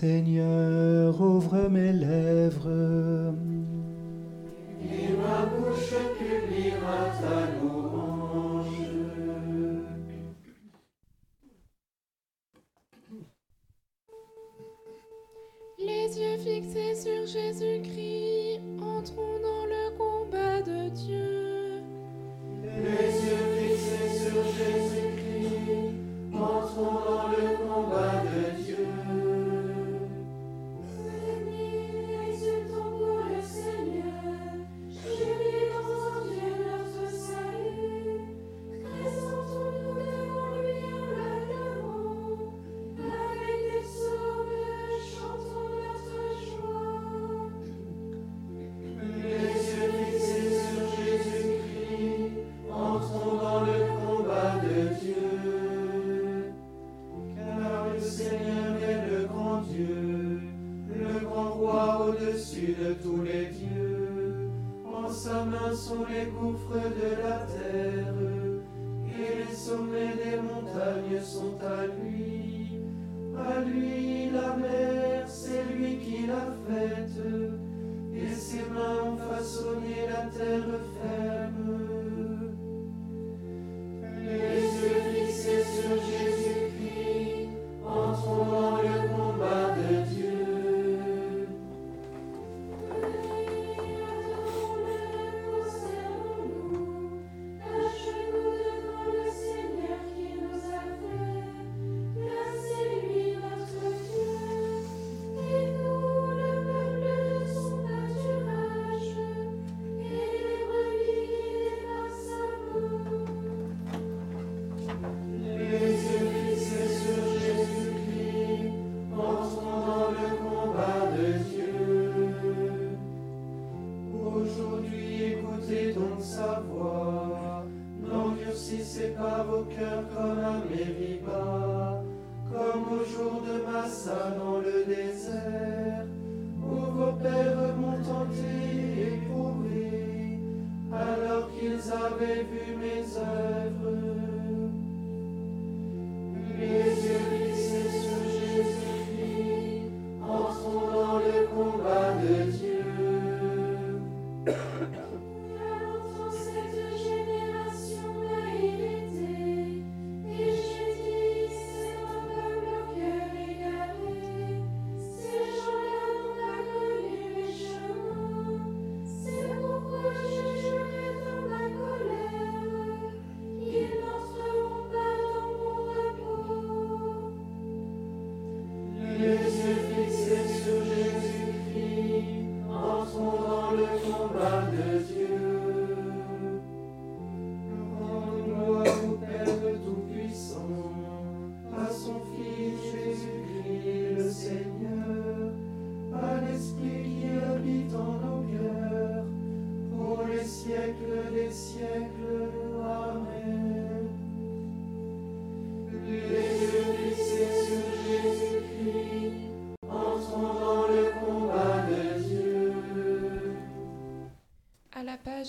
Seigneur, ouvre mes lèvres. Et ma bouche publiera ta louange. Les yeux fixés sur Jésus-Christ, entrons dans le combat de Dieu. Les yeux fixés sur Jésus-Christ, entrons dans le combat de Dieu. Yeah.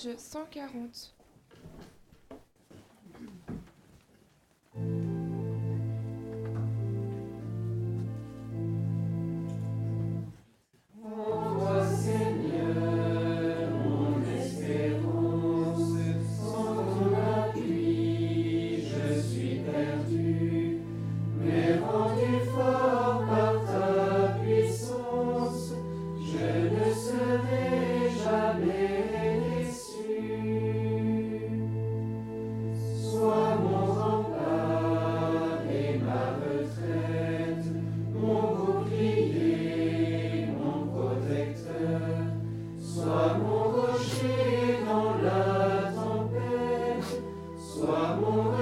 page 140. amor.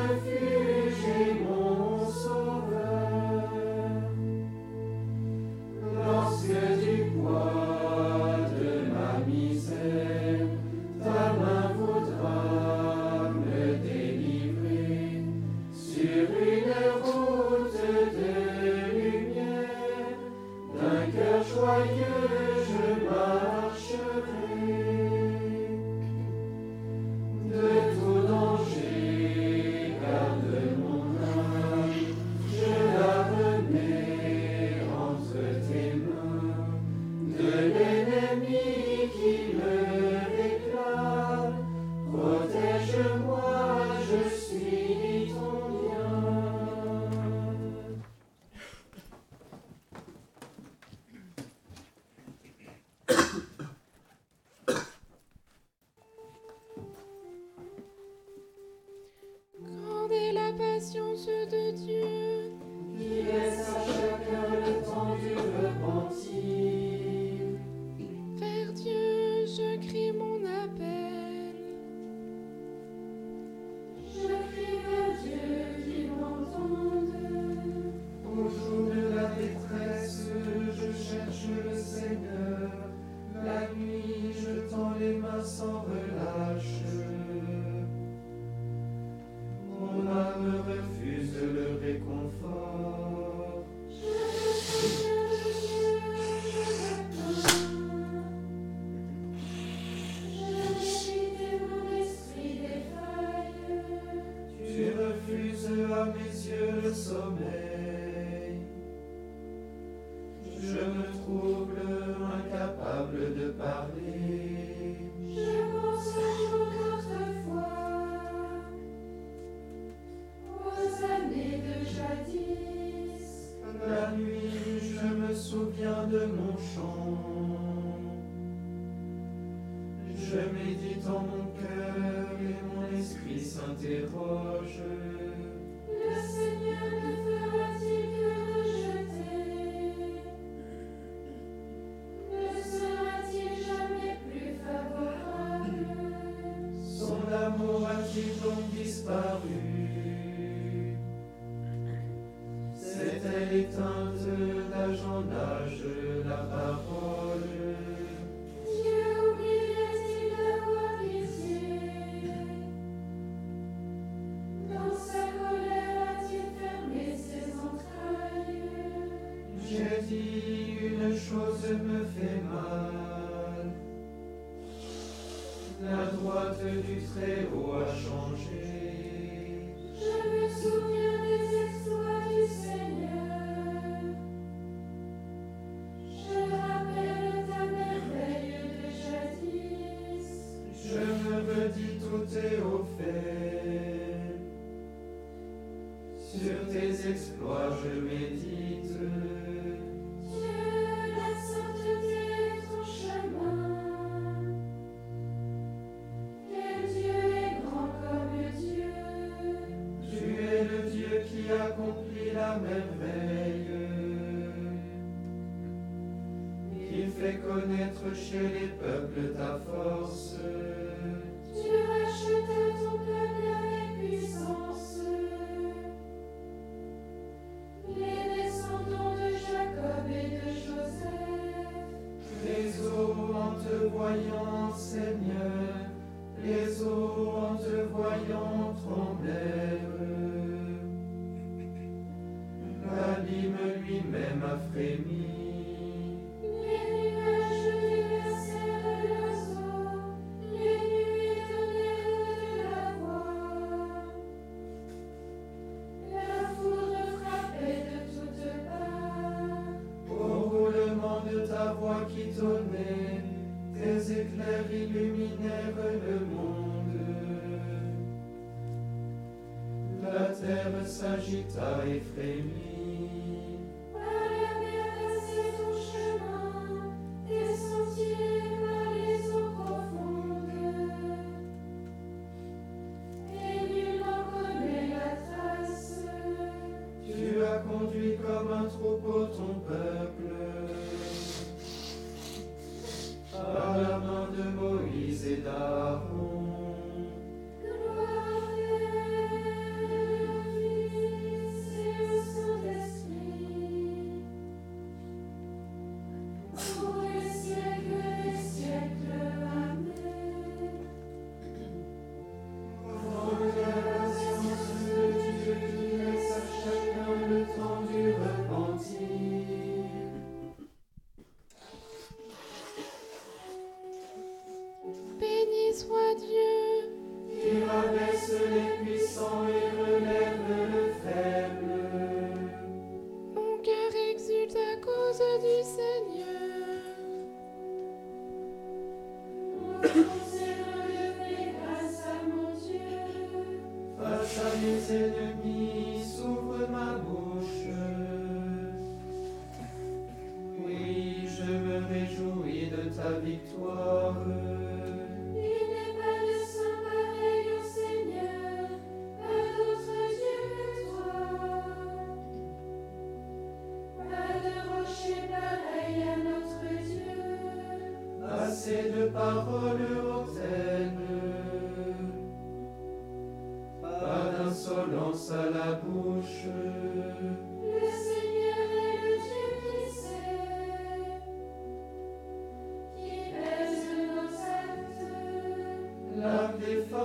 la science de Dieu. de parler. du Très-Haut a changé. chez les peuples ta force. Tu rachetais ton peuple.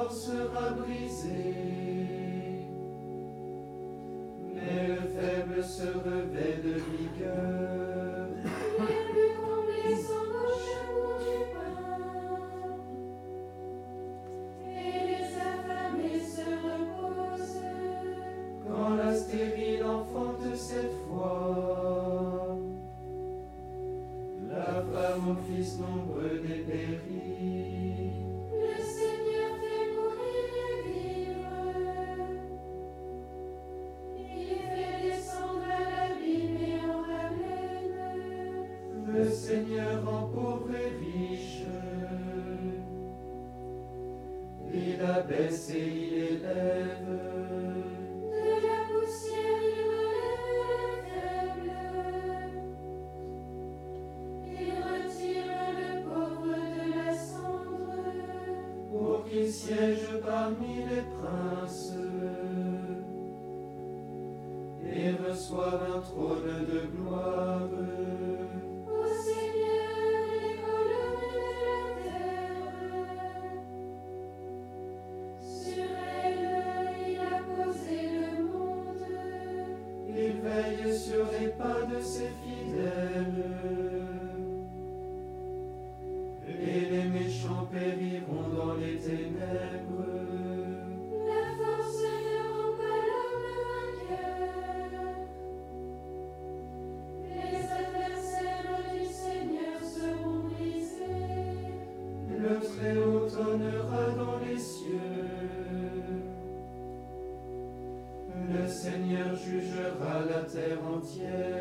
sera brisé. parmi les princes. entière.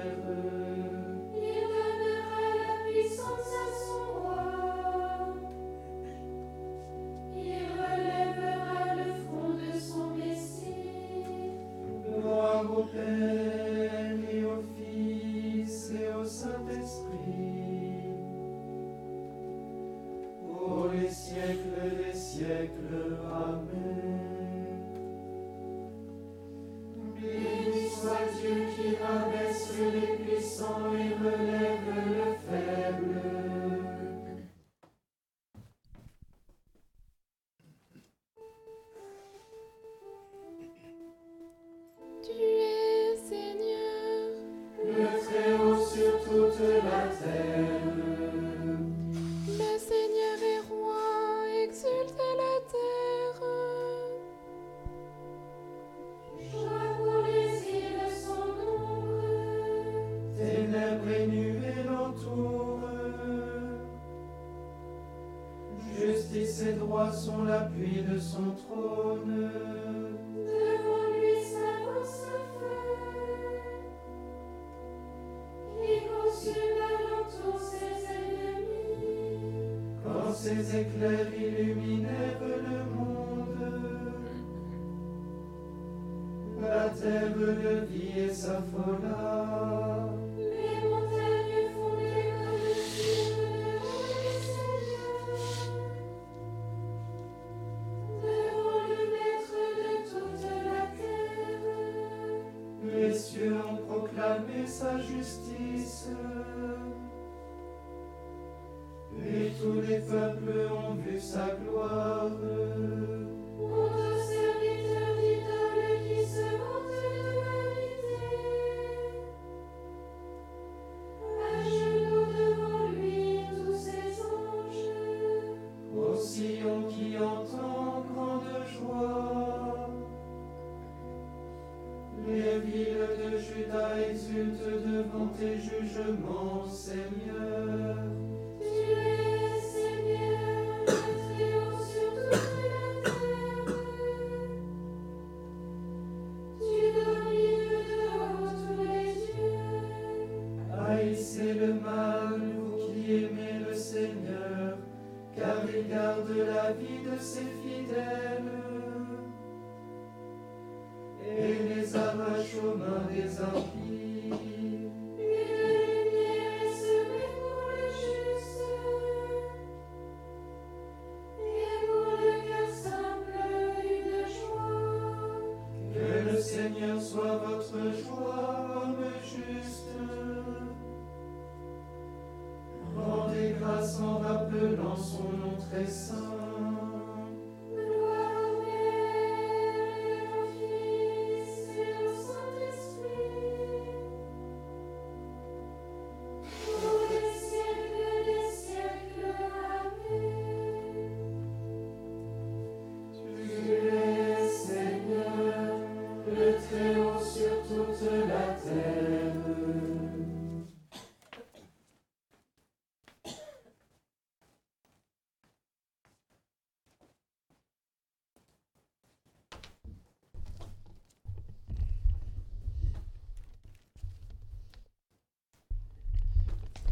Amen. Les cieux ont proclamé sa justice. Et tous les peuples ont vu sa gloire. de ses fidèles et les arrache aux mains des impies.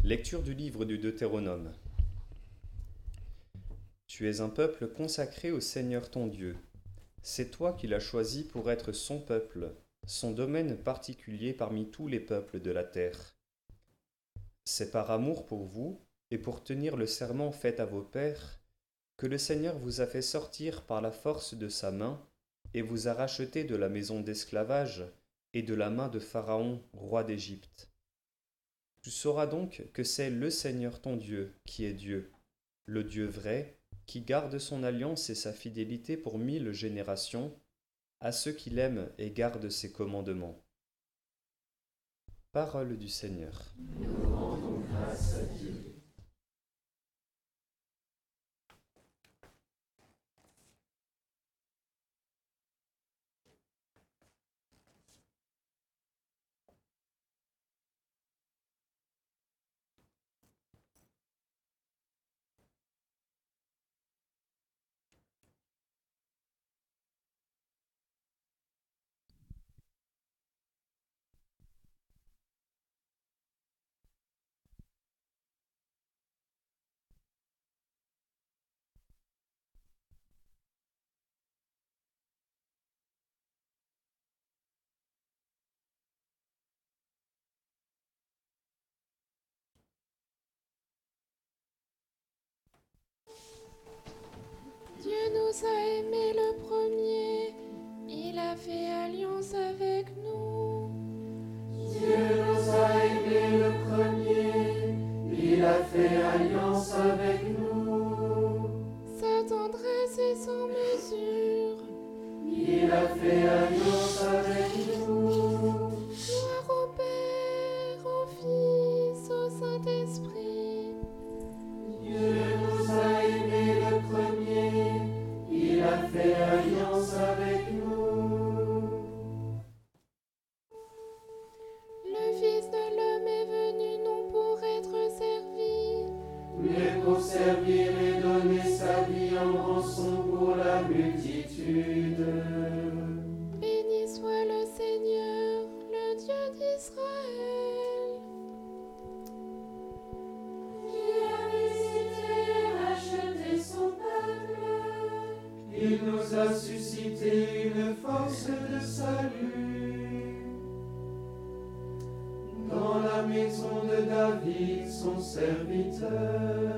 Lecture du livre du Deutéronome. Tu es un peuple consacré au Seigneur ton Dieu. C'est toi qui l'as choisi pour être son peuple, son domaine particulier parmi tous les peuples de la terre. C'est par amour pour vous et pour tenir le serment fait à vos pères que le Seigneur vous a fait sortir par la force de sa main et vous a racheté de la maison d'esclavage et de la main de Pharaon, roi d'Égypte. Tu sauras donc que c'est le Seigneur ton Dieu qui est Dieu, le Dieu vrai, qui garde son alliance et sa fidélité pour mille générations, à ceux qui l'aiment et gardent ses commandements. Parole du Seigneur. Dieu nous a aimés le premier, il a fait alliance avec nous. Dieu nous a aimés le premier, il a fait alliance avec nous. Sa tendresse est sans mesure. Il a fait alliance avec nous. Son serviteur.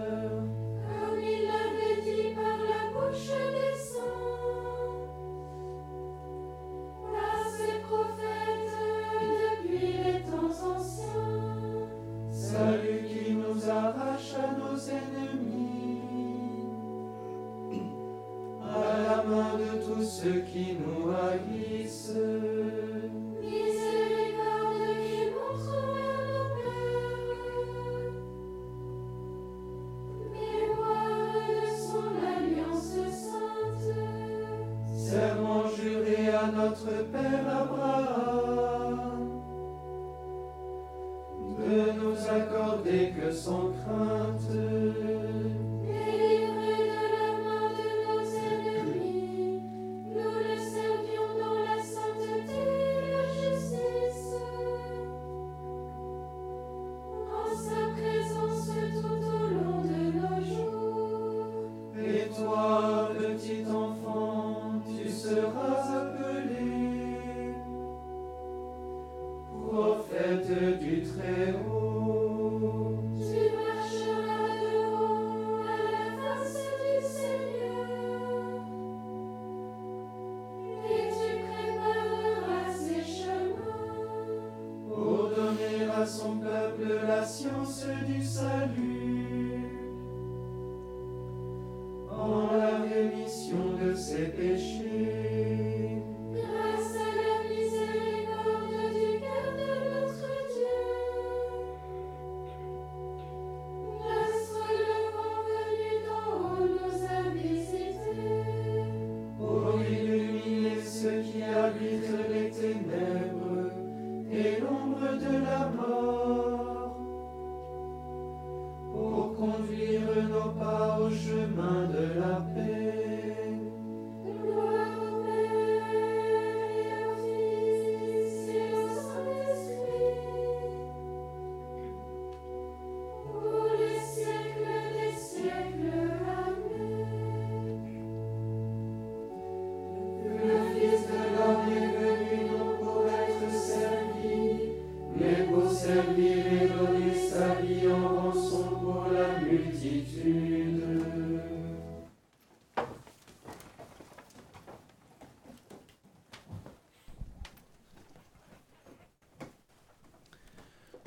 Notre Père Abraham de nous accorder que sans crainte péchés.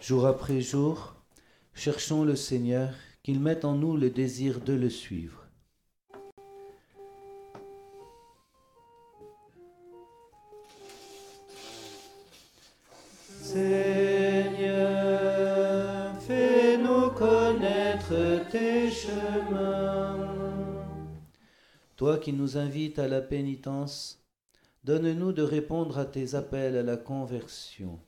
Jour après jour, cherchons le Seigneur, qu'il mette en nous le désir de le suivre. Nous invites à la pénitence, donne-nous de répondre à tes appels à la conversion.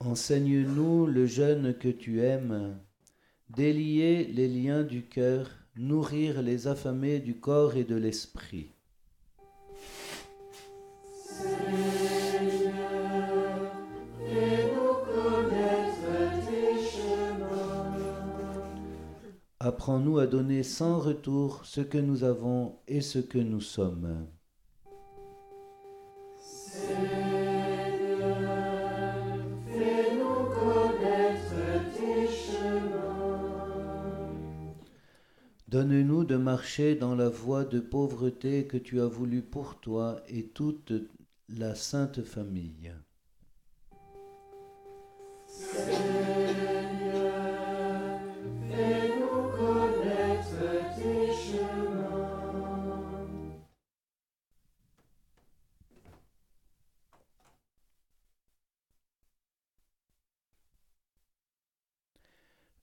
Enseigne-nous le jeûne que tu aimes, délier les liens du cœur, nourrir les affamés du corps et de l'esprit. Apprends-nous à donner sans retour ce que nous avons et ce que nous sommes. Donne-nous de marcher dans la voie de pauvreté que tu as voulu pour toi et toute la sainte famille. Seigneur,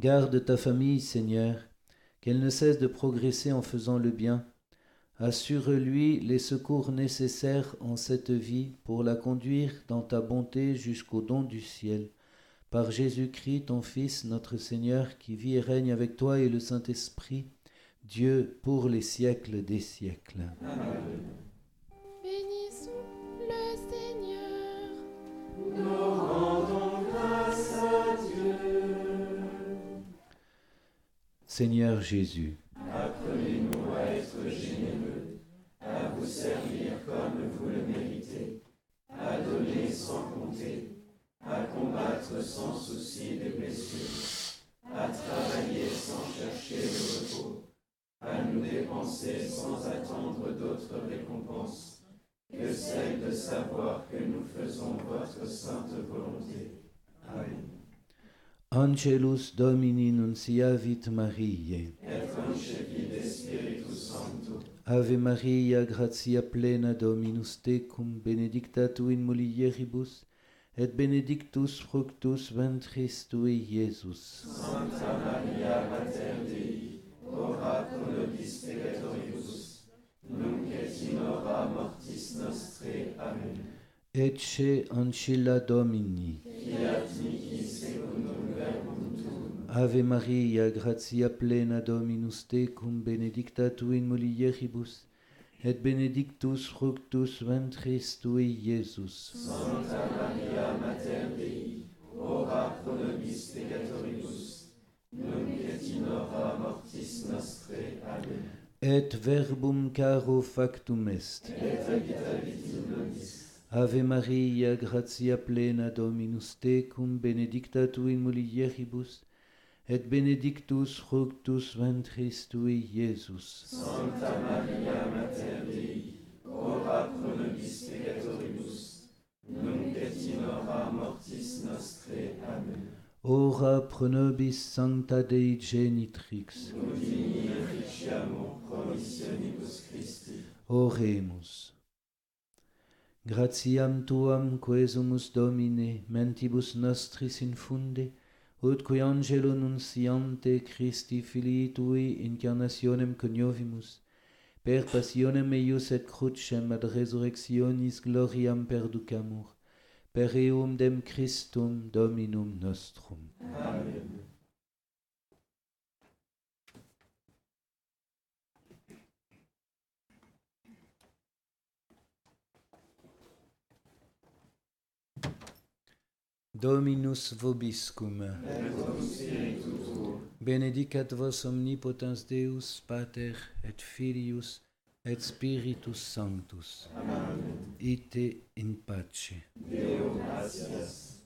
Garde ta famille, Seigneur, qu'elle ne cesse de progresser en faisant le bien. Assure-lui les secours nécessaires en cette vie pour la conduire dans ta bonté jusqu'au don du ciel. Par Jésus-Christ, ton Fils, notre Seigneur, qui vit et règne avec toi et le Saint-Esprit, Dieu pour les siècles des siècles. Seigneur Jésus, Apprenez-nous à être généreux, à vous servir comme vous le méritez, à donner sans compter, à combattre sans souci des blessures, à travailler sans chercher le repos, à nous dépenser sans attendre d'autres récompenses que celle de savoir que nous faisons votre sainte volonté. Amen. Angelus Domini nunciavit Mariae. Et Spiritus Sancto, Ave Maria, gratia plena Dominus tecum, benedicta tu in mulieribus, et benedictus fructus ventris tui, Iesus. Santa Maria Mater Dei, ora pro nobis peccatoribus, nunc et in hora mortis nostrae. Amen. Ecce ancilla Domini. Fiat mihi Ave Maria, gratia plena Dominus tecum, benedicta tu in mulieribus, et benedictus fructus ventris tui, Iesus. Sancta Maria Mater Dei, ora pro nobis peccatoribus, nunc et in hora mortis nostre. Amen. Et verbum caro factum est. Et habitavit in nobis. Ave Maria, gratia plena Dominus tecum, benedicta tu in mulieribus, et benedictus fructus ventris tui, Iesus. Sancta Maria Mater Dei, ora pro nobis peccatoribus, nunc et in hora mortis nostrae. Amen. Ora pro nobis Sancta Dei Genitrix, nudini et ficiamur promissionibus Christi. Oremus. Gratiam Tuam quesumus Domine, mentibus nostris infunde, ut cui angelo nunciante Christi filii tui incarnationem coniovimus, per passionem eius et crucem ad resurrectionis gloriam perducamur, per eum dem Christum Dominum nostrum. Amen. Dominus vobiscum. Benedicat vos omnipotens Deus, Pater et Filius et Spiritus Sanctus. Amen. Ite in pace. Deo gratias.